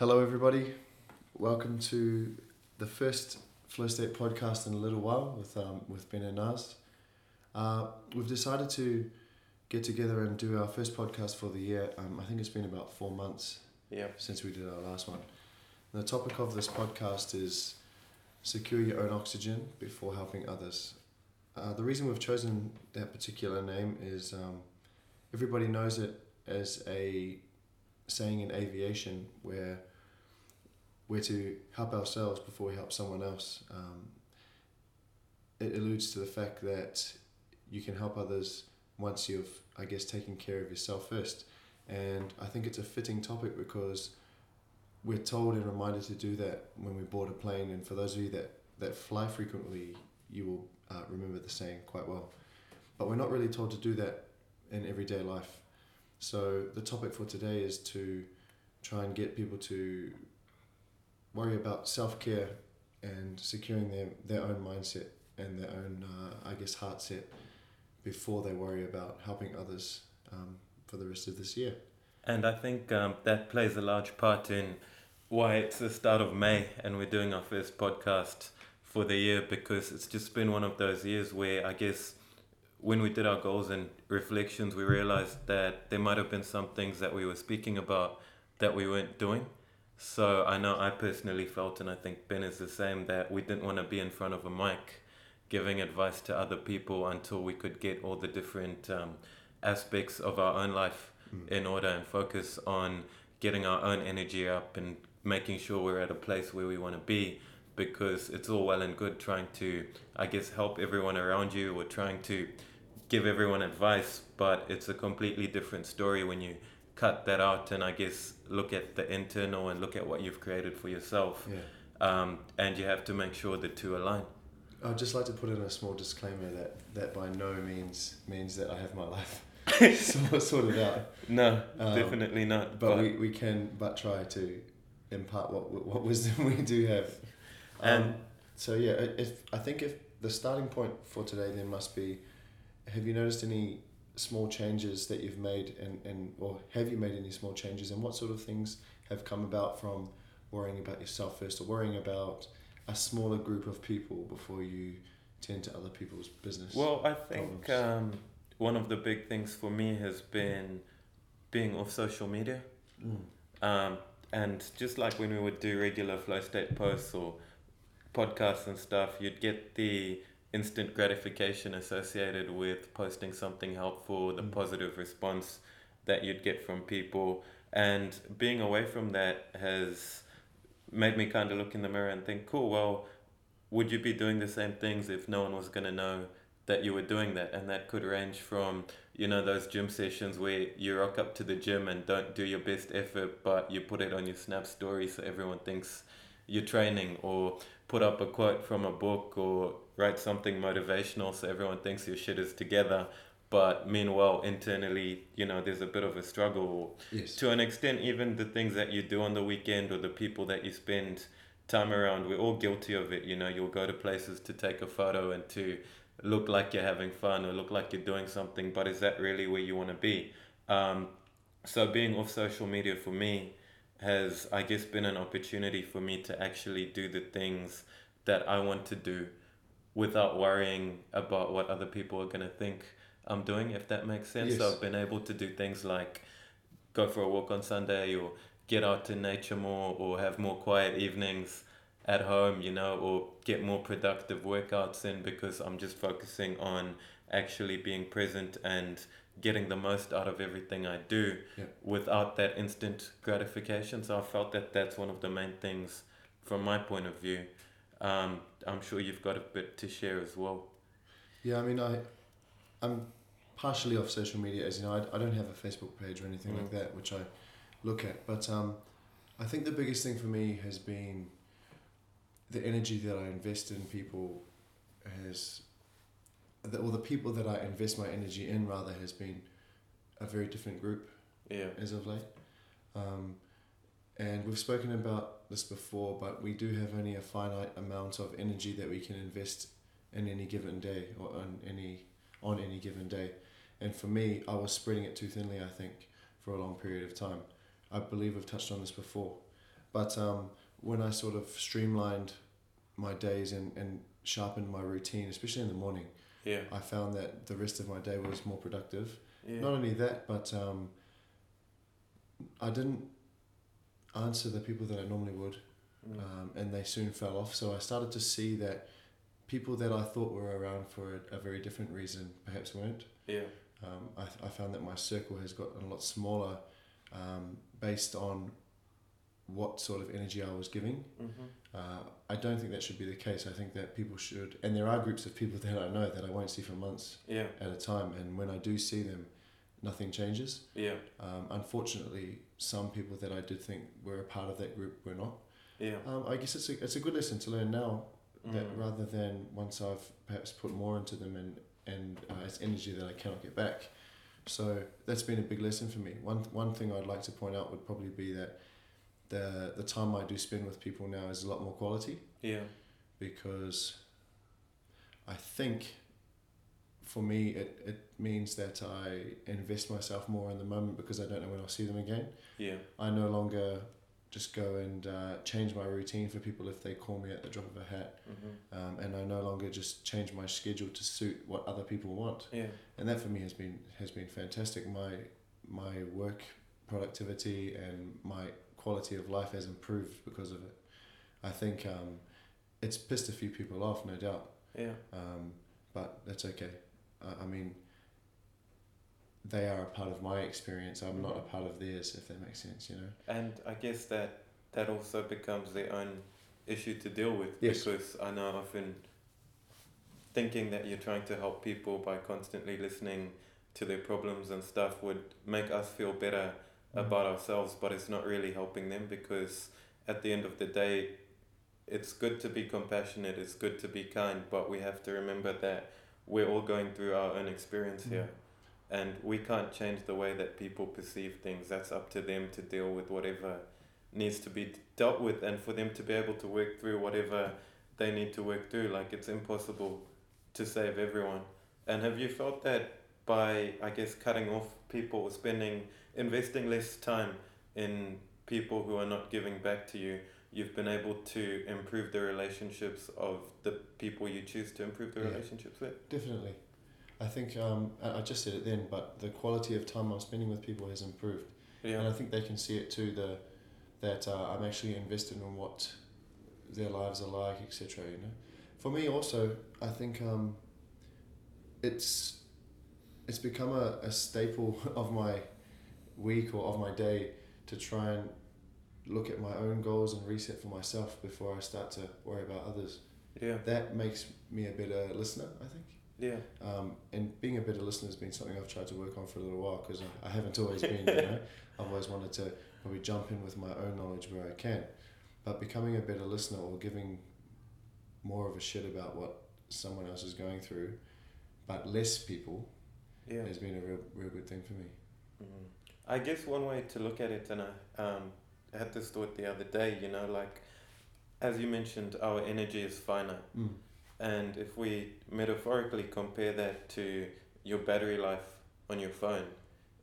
Hello, everybody. Welcome to the first Flow State podcast in a little while with um, with Ben and Naz. Uh, we've decided to get together and do our first podcast for the year. Um, I think it's been about four months Yeah. since we did our last one. The topic of this podcast is secure your own oxygen before helping others. Uh, the reason we've chosen that particular name is um, everybody knows it as a saying in aviation where we're to help ourselves before we help someone else. Um, it alludes to the fact that you can help others once you've, I guess, taken care of yourself first. And I think it's a fitting topic because we're told and reminded to do that when we board a plane. And for those of you that, that fly frequently, you will uh, remember the saying quite well. But we're not really told to do that in everyday life. So the topic for today is to try and get people to worry about self care and securing their, their own mindset and their own, uh, I guess, heart set before they worry about helping others um, for the rest of this year. And I think um, that plays a large part in why it's the start of May and we're doing our first podcast for the year because it's just been one of those years where I guess when we did our goals and reflections, we realized that there might have been some things that we were speaking about that we weren't doing. So I know I personally felt, and I think Ben is the same, that we didn't want to be in front of a mic giving advice to other people until we could get all the different um, aspects of our own life in order and focus on getting our own energy up and making sure we're at a place where we want to be because it's all well and good trying to i guess help everyone around you or trying to give everyone advice but it's a completely different story when you cut that out and i guess look at the internal and look at what you've created for yourself Yeah. um, and you have to make sure the two align I'd just like to put in a small disclaimer that, that by no means means that I have my life sort sorted out. no Um, definitely not But we, we can but try to impart what what wisdom we do have. Um, And- so yeah, if I think if the starting point for today then must be, have you noticed any small changes that you've made and, and or have you made any small changes and what sort of things have come about from worrying about yourself first or worrying about a smaller group of people before you tend to other people's business? Well, I think um, one of the big things for me has been being off social media. Mm. Um, and just like when we would do regular flow state posts or podcasts and stuff, you'd get the instant gratification associated with posting something helpful, the Mm. positive response that you'd get from people. And being away from that has made me kind of look in the mirror and think, cool, well, would you be doing the same things if no one was going to know that you were doing that? And that could range from, you know, those gym sessions where you rock up to the gym and don't do your best effort, but you put it on your Snap story so everyone thinks you're training, or put up a quote from a book, or write something motivational so everyone thinks your shit is together. But meanwhile, internally, you know, there's a bit of a struggle. Yes. To an extent, even the things that you do on the weekend or the people that you spend time around, we're all guilty of it. You know, you'll go to places to take a photo and to look like you're having fun or look like you're doing something, but is that really where you want to be? Um, so being off social media for me has, I guess, been an opportunity for me to actually do the things that I want to do without worrying about what other people are going to think I'm doing, if that makes sense. So I've been able to do things like go for a walk on Sunday or get out in nature more or have more quiet evenings at home, you know, or get more productive workouts in because I'm just focusing on actually being present and getting the most out of everything I do Yeah. without that instant gratification. So I felt that that's one of the main things from my point of view. Um, I'm sure you've got a bit to share as well. Yeah, I mean, I, I'm partially off social media, as you know, I, I don't have a Facebook page or anything like Mm. that, which I look at. But um, I think the biggest thing for me has been the energy that I invest in people has, the, or the people that I invest my energy in rather has been a very different group Yeah. as of late. Um, and we've spoken about this before, but we do have only a finite amount of energy that we can invest in any given day or on any on any given day. And for me, I was spreading it too thinly. I think for a long period of time. I believe I've touched on this before. But um, when I sort of streamlined my days and, and sharpened my routine, especially in the morning, Yeah. I found that the rest of my day was more productive. Yeah. Not only that, but um, I didn't answer the people that I normally would, Mm. um, and they soon fell off. So I started to see that people that I thought were around for a, a very different reason perhaps weren't. yeah. Um, I, I found that my circle has gotten a lot smaller um, based on what sort of energy I was giving. Mm-hmm. Uh, I don't think that should be the case. I think that people should, and there are groups of people that I know that I won't see for months Yeah. at a time, and when I do see them, nothing changes. Yeah. Um, unfortunately, some people that I did think were a part of that group were not. Yeah. Um, I guess it's a, it's a good lesson to learn now that Mm. rather than once I've perhaps put more into them and and uh, it's energy that I cannot get back. So that's been a big lesson for me. One one thing I'd like to point out would probably be that the the time I do spend with people now is a lot more quality Yeah. because I think for me it, it means that I invest myself more in the moment because I don't know when I'll see them again. Yeah. I no longer just go and uh, change my routine for people if they call me at the drop of a hat. Mm-hmm. Um, and I no longer just change my schedule to suit what other people want. Yeah. And that for me has been has been fantastic. My my work productivity and my quality of life has improved because of it. I think um, it's pissed a few people off, no doubt. Yeah. Um, but that's okay. I, I mean, they are a part of my experience. I'm not a part of theirs, if that makes sense. You know. And I guess that that also becomes their own issue to deal with Yes. because I know often thinking that you're trying to help people by constantly listening to their problems and stuff would make us feel better mm. about ourselves, but it's not really helping them because at the end of the day, it's good to be compassionate, it's good to be kind, but we have to remember that we're all going through our own experience Mm. here. And we can't change the way that people perceive things. That's up to them to deal with whatever needs to be dealt with and for them to be able to work through whatever they need to work through. Like, it's impossible to save everyone. And have you felt that by, I guess, cutting off people, spending, investing less time in people who are not giving back to you, you've been able to improve the relationships of the people you choose to improve the Yeah. relationships with? Definitely. I think um, I just said it then, but the quality of time I'm spending with people has improved, and I think they can see it too. The that uh, I'm actually invested in what their lives are like, etc. You know, for me also, I think um, it's it's become a, a staple of my week or of my day to try and look at my own goals and reset for myself before I start to worry about others. Yeah. That makes me a better listener, I think. Yeah. Um, and being a better listener has been something I've tried to work on for a little while because I, I haven't always been, you know. I've always wanted to probably jump in with my own knowledge where I can. But becoming a better listener or giving more of a shit about what someone else is going through, but less people, Yeah. has been a real, real good thing for me. Mm. I guess one way to look at it, and I um, had this thought the other day, you know, like as you mentioned, our energy is finite. Mm. And if we metaphorically compare that to your battery life on your phone,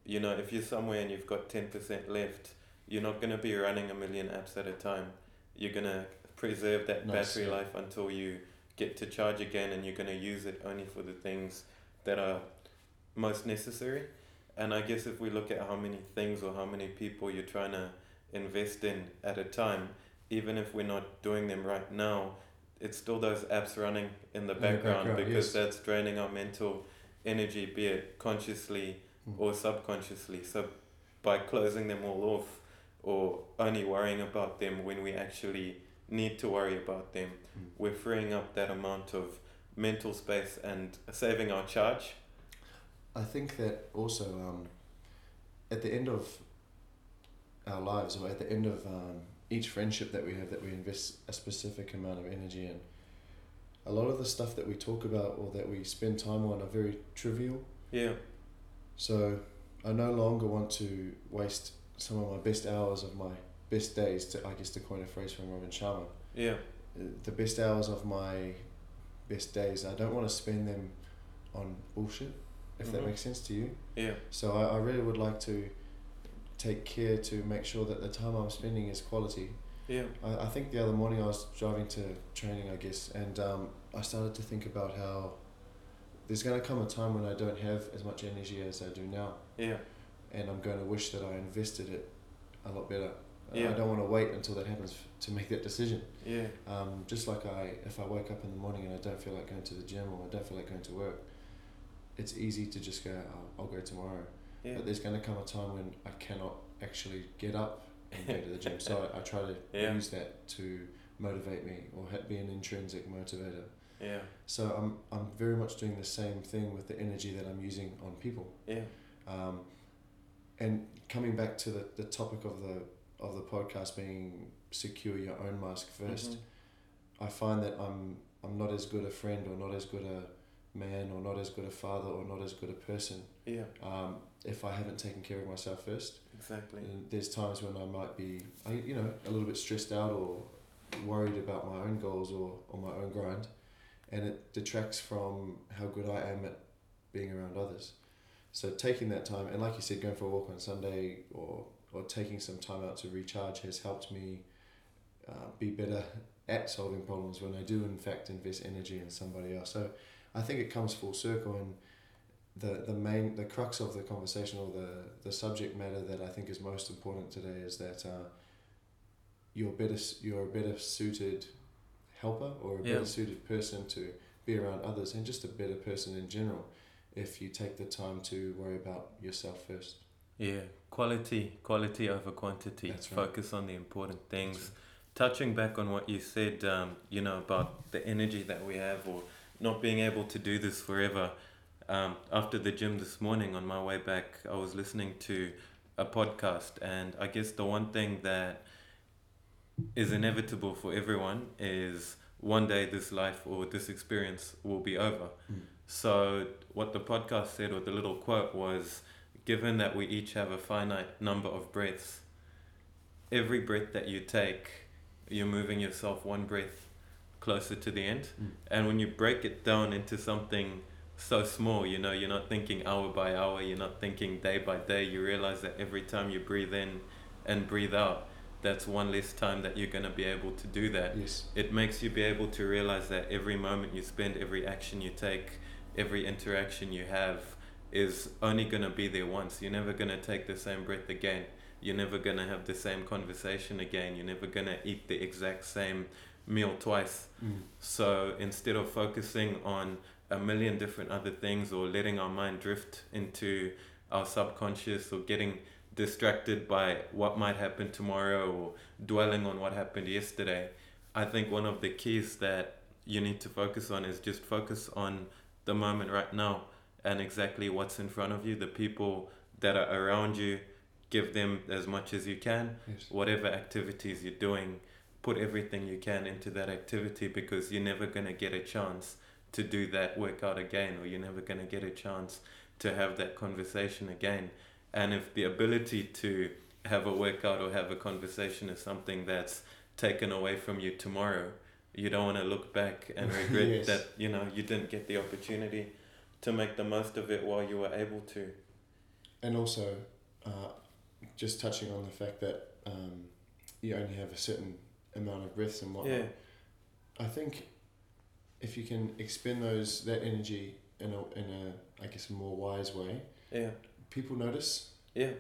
you know, if you're somewhere and you've got 10% left, you're not going to be running a million apps at a time. You're going to preserve that Nice, battery yeah. life until you get to charge again and you're going to use it only for the things that are most necessary. And I guess if we look at how many things or how many people you're trying to invest in at a time, even if we're not doing them right now, it's still those apps running in the the background, background, because yes. that's draining our mental energy, be it consciously Mm. or subconsciously. So by closing them all off or only worrying about them when we actually need to worry about them, Mm. we're freeing up that amount of mental space and saving our charge. I think that also um, at the end of our lives, or at the end of um, each friendship that we have, that we invest a specific amount of energy in. A lot of the stuff that we talk about or that we spend time on are very trivial. Yeah. So I no longer want to waste some of my best hours of my best days, to I guess to coin a phrase from Robin Sharma, Yeah. uh, the best hours of my best days. I don't want to spend them on bullshit, if that Mhm. makes sense to you. Yeah. So I, I really would like to take care to make sure that the time I'm spending is quality Yeah. I, I think the other morning I was driving to training, I guess, and um, I started to think about how there's going to come a time when I don't have as much energy as I do now, Yeah. and I'm going to wish that I invested it a lot better. Yeah. I don't want to wait until that happens to make that decision. Yeah. Um, just like I, if I wake up in the morning and I don't feel like going to the gym or I don't feel like going to work, it's easy to just go, I'll, I'll go tomorrow. Yeah. But there's going to come a time when I cannot actually get up and go to the gym. So I, I try to Yeah. use that to motivate me or ha- be an intrinsic motivator. Yeah. So I'm, I'm very much doing the same thing with the energy that I'm using on people. Yeah. Um, and coming back to the, the topic of the of the podcast being secure your own mask 1st Mhm. I find that I'm I'm not as good a friend or not as good a man or not as good a father or not as good a person Yeah. um, if I haven't taken care of myself first. Exactly. And there's times when I might be, I, you know, a little bit stressed out or worried about my own goals or, or my own grind, and it detracts from how good I am at being around others. So taking that time, and like you said, going for a walk on Sunday or or taking some time out to recharge has helped me uh, be better at solving problems when I do in fact invest energy in somebody else. So I think it comes full circle and the, the main the crux of the conversation or the, the subject matter that I think is most important today is that uh, you're better you're a better suited helper or a Yeah. better suited person to be around others and just a better person in general if you take the time to worry about yourself first. Yeah, quality, quality over quantity. Right. Focus on the important things. Touching back on what you said, um, you know, about the energy that we have or not being able to do this forever. Um, after the gym this morning on my way back, I was listening to a podcast, and I guess the one thing that is inevitable for everyone is one day this life or this experience will be over. Mm. So, what the podcast said, or the little quote was given that we each have a finite number of breaths, every breath that you take, you're moving yourself one breath closer to the end. Mm. And when you break it down into something so small, you know, you're not thinking hour by hour, you're not thinking day by day, you realize that every time you breathe in and breathe out, that's one less time that you're going to be able to do that Yes. it makes you be able to realize that every moment you spend, every action you take, every interaction you have is only going to be there once. You're never going to take the same breath again. You're never going to have the same conversation again. You're never going to eat the exact same meal twice. Mm. So instead of focusing on a million different other things or letting our mind drift into our subconscious or getting distracted by what might happen tomorrow or dwelling on what happened yesterday, I think one of the keys that you need to focus on is just focus on the moment right now and exactly what's in front of you, the people that are around you, give them as much as you can. Yes. whatever activities you're doing, put everything you can into that activity because you're never going to get a chance to do that workout again, or you're never going to get a chance to have that conversation again. And if the ability to have a workout or have a conversation is something that's taken away from you tomorrow, you don't want to look back and regret Yes. that you know you didn't get the opportunity to make the most of it while you were able to. And also, uh, just touching on the fact that um, you only have a certain amount of breaths and whatnot. Yeah, I think if you can expend those that energy in a in a I guess a more wise way, yeah, people notice. yeah,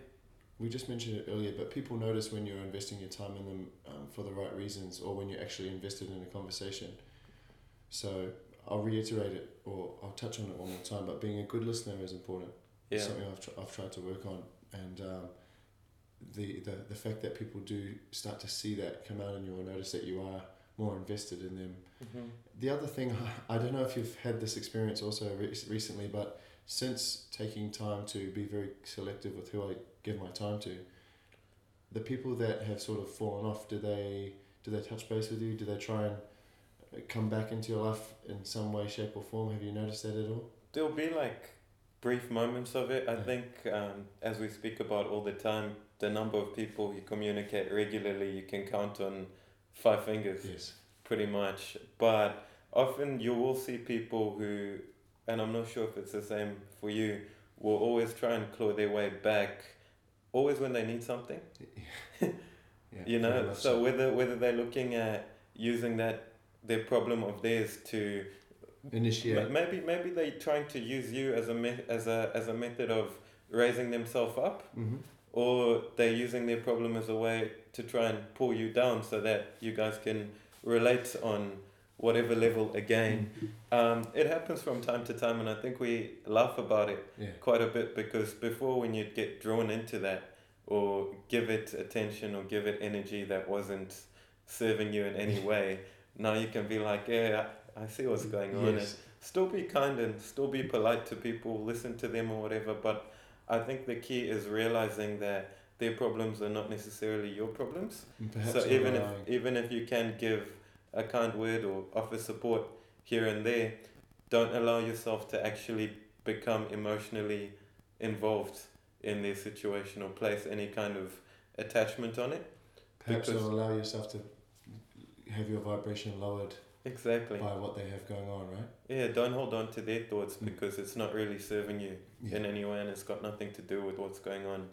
We just mentioned it earlier, but people notice when you're investing your time in them um, for the right reasons, or when you're actually invested in a conversation. So I'll reiterate it, or I'll touch on it one more time. But being a good listener is important. yeah, It's something I've, tr- I've tried to work on, and um, the, the the fact that people do start to see that come out, and you'll notice that you are more invested in them. hmm The other thing, I don't know if you've had this experience also re- recently, but since taking time to be very selective with who I give my time to, the people that have sort of fallen off, do they do they touch base with you? Do they try and uh, come back into your life in some way, shape, or form? Have you noticed that at all? There'll be like brief moments of it. I Yeah. think, um, as we speak about all the time, the number of people you communicate regularly, you can count on five fingers Yes. pretty much. But often you will see people who, and I'm not sure if it's the same for you, will always try and claw their way back, always when they need something. Yeah. Yeah, you know much so whether whether they're looking at using that their problem of theirs to initiate. maybe maybe they're trying to use you as a me- as a as a method of raising themselves up hmm or they're using their problem as a way to try and pull you down so that you guys can relate on whatever level again um, it happens from time to time and i think we laugh about it Yeah. quite a bit because before when you'd get drawn into that or give it attention or give it energy that wasn't serving you in any way now you can be like yeah i, see what's going on and Yes. still be kind and still be polite to people listen to them or whatever but i think the key is realizing that their problems are not necessarily your problems perhaps so even if even if you can give a kind word or offer support here and there, don't allow yourself to actually become emotionally involved in their situation or place any kind of attachment on it. perhaps not allow yourself to have your vibration lowered Exactly. by what they have going on, right? Yeah, don't hold on to their thoughts Mm. because it's not really serving you Yeah. in any way and it's got nothing to do with what's going on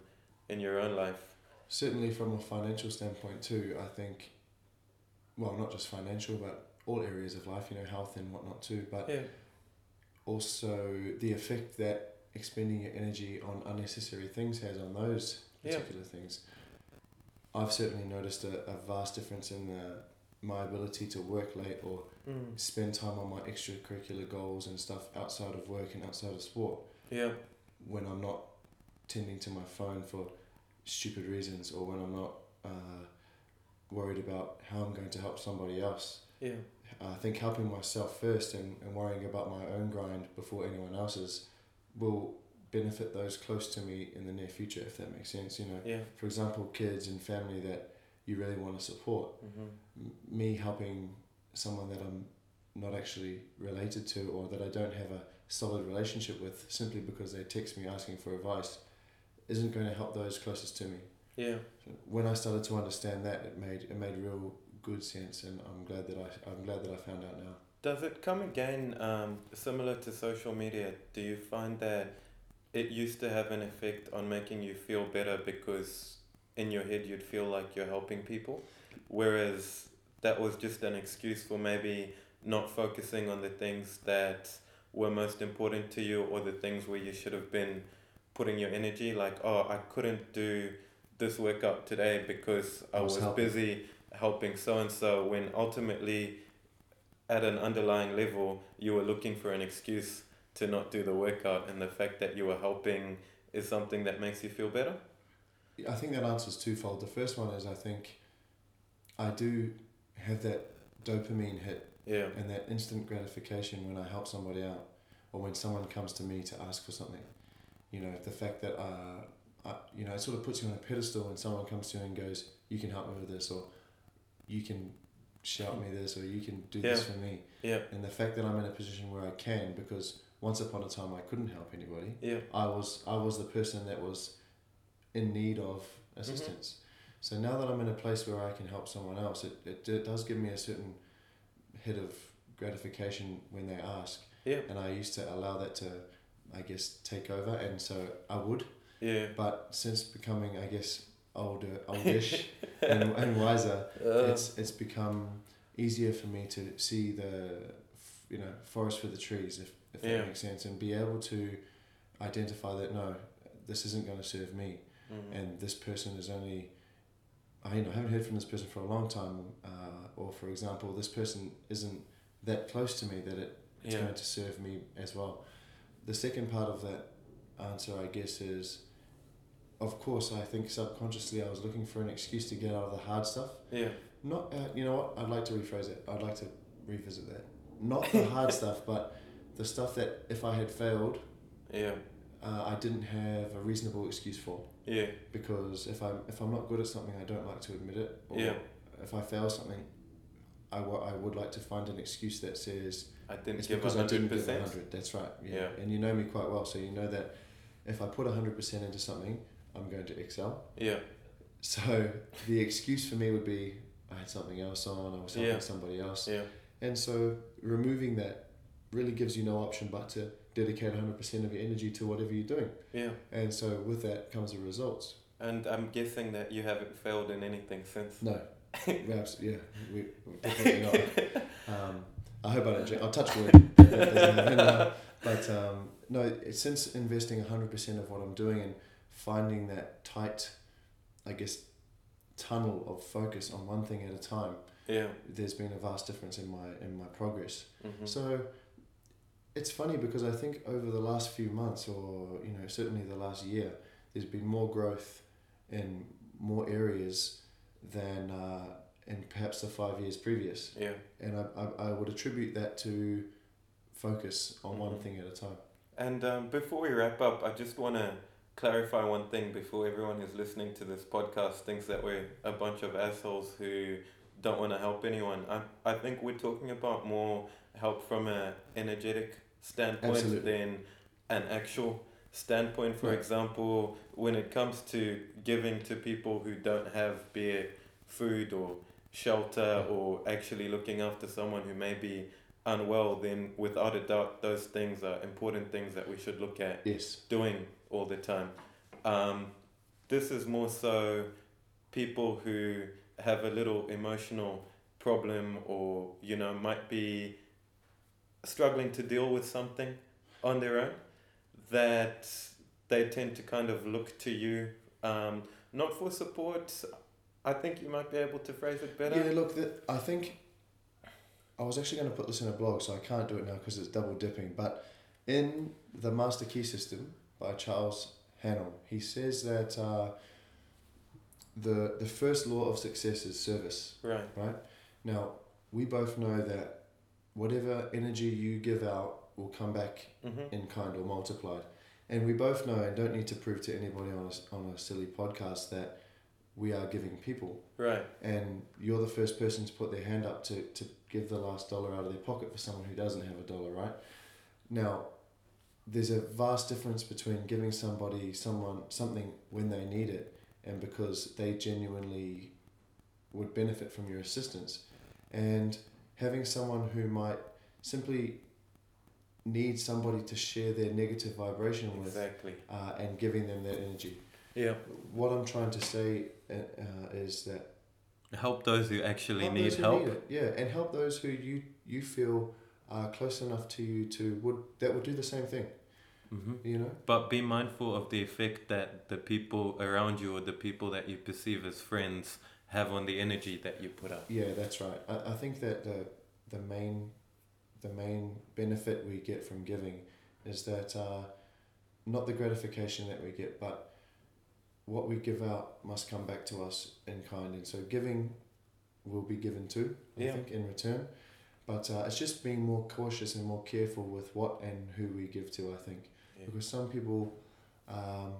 in your own life. Certainly, from a financial standpoint too, I think. Well, not just financial, but all areas of life, you know, health and whatnot too. But Yeah. also the effect that expending your energy on unnecessary things has on those Yeah. particular things. I've certainly noticed a, a vast difference in the, my ability to work late or Mm. spend time on my extracurricular goals and stuff outside of work and outside of sport Yeah. when I'm not tending to my phone for stupid reasons or when I'm not uh, worried about how I'm going to help somebody else. Yeah. I think helping myself first and, and worrying about my own grind before anyone else's will benefit those close to me in the near future, if that makes sense. You know, Yeah. for example, kids and family that you really want to support. Mm-hmm. M- me helping someone that I'm not actually related to or that I don't have a solid relationship with simply because they text me asking for advice isn't going to help those closest to me. Yeah. When I started to understand that, it made it made real good sense, and I'm glad that I I'm glad that I found out now. Does it come again um, similar to social media? Do you find that it used to have an effect on making you feel better because in your head you'd feel like you're helping people, whereas that was just an excuse for maybe not focusing on the things that were most important to you or the things where you should have been putting your energy like oh I couldn't do this workout today because I was was busy helping so and so when ultimately at an underlying level you were looking for an excuse to not do the workout and the fact that you were helping is something that makes you feel better I think that answer's twofold. The first one is I think I do have that dopamine hit yeah and that instant gratification when I help somebody out or when someone comes to me to ask for something. You know, the fact that, uh, I, you know, it sort of puts you on a pedestal when someone comes to you and goes, you can help me with this or you can shout me this or you can do this for me. yeah And the fact that I'm in a position where I can because once upon a time I couldn't help anybody. yeah I was I was the person that was in need of assistance. So now that I'm in a place where I can help someone else, it, it, it does give me a certain hit of gratification when they ask. yeah And I used to allow that to, I guess, take over. And so I would. yeah But since becoming, I guess, older, oldish and, and wiser, uh, it's it's become easier for me to see the you know forest for the trees if, if that makes sense and be able to identify that no this isn't going to serve me mhm. and this person is only I you know haven't heard from this person for a long time uh, or for example this person isn't that close to me that it, it's yeah going to serve me as well the second part of that answer I guess is of course I think subconsciously I was looking for an excuse to get out of the hard stuff yeah not, uh, you know what? I'd like to rephrase it. I'd like to revisit that. Not the hard stuff, but the stuff that if I had failed, yeah uh, I didn't have a reasonable excuse for. yeah Because if I'm if I'm not good at something, I don't like to admit it. Or Yeah. if I fail something, I wa- I would like to find an excuse that says I didn't it's give because I didn't give a percent hundred. That's right. Yeah. Yeah. And you know me quite well, so you know that if I put hundred percent into something, I'm going to excel. yeah So the excuse for me would be I had something else on, I was helping Yeah. somebody else. yeah And so removing that really gives you no option but to dedicate 100% of your energy to whatever you're doing. yeah And so with that comes the results. And I'm guessing that you haven't failed in anything since. No, we abs- yeah, we we definitely not. Um, I hope I don't. Drink. I'll touch wood. that doesn't happen, uh, but um, no, since investing hundred percent of what I'm doing and finding that tight, I guess, tunnel of focus on one thing at a time. Yeah. There's been a vast difference in my in my progress. hmm So it's funny because I think over the last few months, or you know, certainly the last year, there's been more growth in more areas than uh, in perhaps the five years previous, yeah. and I, I, I would attribute that to focus on one Mhm. thing at a time. And um, before we wrap up, I just want to clarify one thing before everyone who's listening to this podcast thinks that we're a bunch of assholes who don't want to help anyone. I, I think we're talking about more help from a energetic standpoint Absolutely. than an actual standpoint. For example, when it comes to giving to people who don't have be it food or shelter or actually looking after someone who may be unwell, then without a doubt, those things are important things that we should look at Yes. doing all the time. Um, this is more so people who have a little emotional problem or, you know, might be struggling to deal with something on their own that they tend to kind of look to you, um, not for support. I think you might be able to phrase it better. Yeah. Look, that I think I was actually going to put this in a blog, so I can't do it now because it's double dipping. But in the Master Key System by Charles Haanel, he says that uh, the the first law of success is service. Right. Right now, we both know that whatever energy you give out will come back Mm-hmm. in kind or multiplied. And we both know, and don't need to prove to anybody on a, on a silly podcast, that we are giving people. Right. And you're the first person to put their hand up to, to give the last dollar out of their pocket for someone who doesn't have a dollar, right? Now, there's a vast difference between giving somebody someone something when they need it and because they genuinely would benefit from your assistance and having someone who might simply need somebody to share their negative vibration with Exactly. uh, and giving them that energy. Yeah. What I'm trying to say uh, uh, is that Help those who actually need who help. need. Yeah, and help those who you you feel are close enough to you to would that would do the same thing. Mm-hmm. You know. But be mindful of the effect that the people around you or the people that you perceive as friends have on the energy that you put out. Yeah, that's right. I, I think that the the main the main benefit we get from giving is that uh, not the gratification that we get, but what we give out must come back to us in kind, and so giving will be given too. I Yeah. think in return, but uh, it's just being more cautious and more careful with what and who we give to. I think Yeah. because some people, um,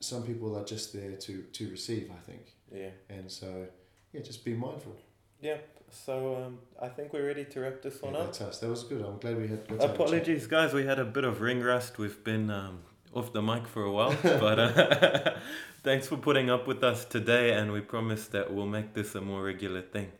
some people are just there to to receive. I think, Yeah. and so yeah, just be mindful. Yeah, so um, I think we're ready to wrap this one Yeah, up. that's us. That was good. I'm glad we had. got to have a chat. Apologies, guys. We had a bit of ring rust. We've been um, off the mic for a while, but uh, thanks for putting up with us today, and we promise that we'll make this a more regular thing.